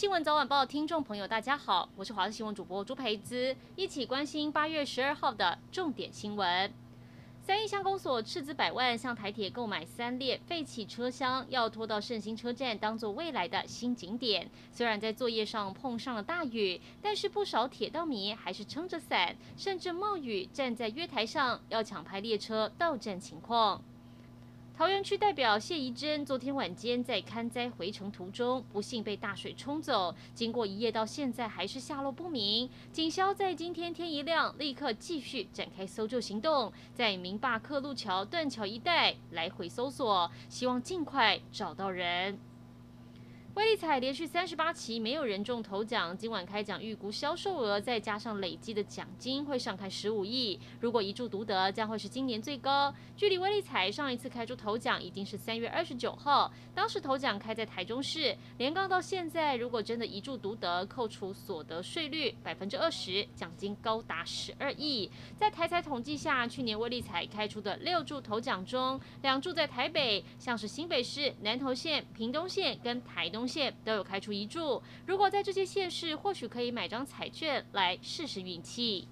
新闻早晚报听众朋友，大家好，我是华视新闻主播朱培姿，一起关心八月十二号的重点新闻。三义乡公所斥资百万向台铁购买三列废弃车厢，要拖到胜兴车站当做未来的新景点。虽然在作业上碰上了大雨，但是不少铁道迷还是撑着伞，甚至冒雨站在月台上，要抢拍列车到站情况。桃园区代表谢宜珍昨天晚间在勘灾回程途中，不幸被大水冲走。经过一夜，到现在还是下落不明。警消在今天天一亮，立刻继续展开搜救行动，在明坝克路桥断桥一带来回搜索，希望尽快找到人。威力彩连续三十八期没有人中头奖，今晚开奖预估销售额再加上累积的奖金会上看十五亿。如果一注独得，将会是今年最高。距离威力彩上一次开出头奖已经是三月二十九号，当时头奖开在台中市。连杠到现在，如果真的一注独得，扣除所得税率百分之二十，奖金高达十二亿。在台彩统计下，去年威力彩开出的六注头奖中，两注在台北，像是新北市、南投县、屏东县跟台东。县都有开出一注，如果在这些县市，或许可以买张彩券来试试运气。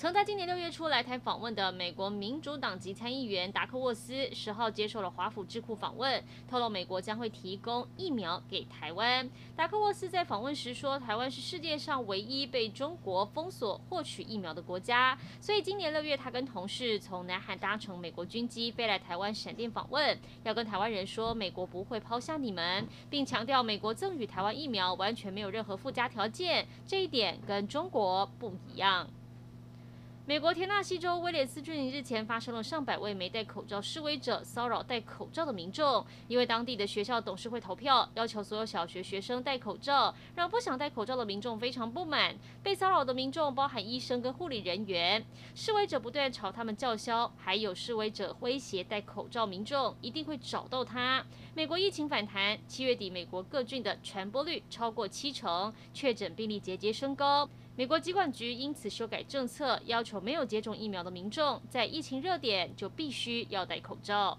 曾在今年六月初来台访问的美国民主党籍参议员达克沃斯十号接受了华府智库访问，透露美国将会提供疫苗给台湾。达克沃斯在访问时说，台湾是世界上唯一被中国封锁获取疫苗的国家，所以今年六月他跟同事从南韩搭乘美国军机飞来台湾闪电访问，要跟台湾人说美国不会抛下你们，并强调美国赠予台湾疫苗完全没有任何附加条件，这一点跟中国不一样。美国田纳西州威廉斯郡日前发生了上百位没戴口罩示威者骚扰戴口罩的民众，因为当地的学校董事会投票要求所有小学学生戴口罩，让不想戴口罩的民众非常不满。被骚扰的民众包含医生跟护理人员，示威者不断朝他们叫嚣，还有示威者威胁戴口罩民众一定会找到他。美国疫情反弹，七月底美国各郡的传播率超过七成，确诊病例节节升高。美国疾管局因此修改政策，要求没有接种疫苗的民众在疫情热点就必须要戴口罩。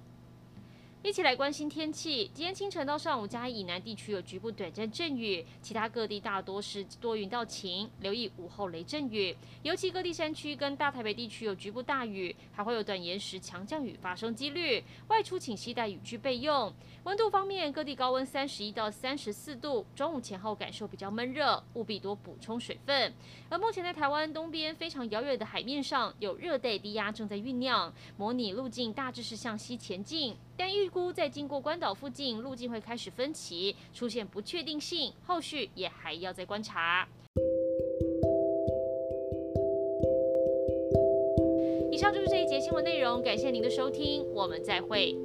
一起来关心天气。今天清晨到上午，嘉义以南地区有局部短暂阵雨，其他各地大多是多云到晴。留意午后雷阵雨，尤其各地山区跟大台北地区有局部大雨，还会有短延时强降雨发生几率。外出请携带雨具备用。温度方面，各地高温三十一到三十四度，中午前后感受比较闷热，务必多补充水分。而目前在台湾东边非常遥远的海面上，有热带低压正在酝酿，模拟路径大致是向西前进。但预估在经过关岛附近，路径会开始分歧，出现不确定性，后续也还要再观察。以上就是这一节新闻内容，感谢您的收听，我们再会。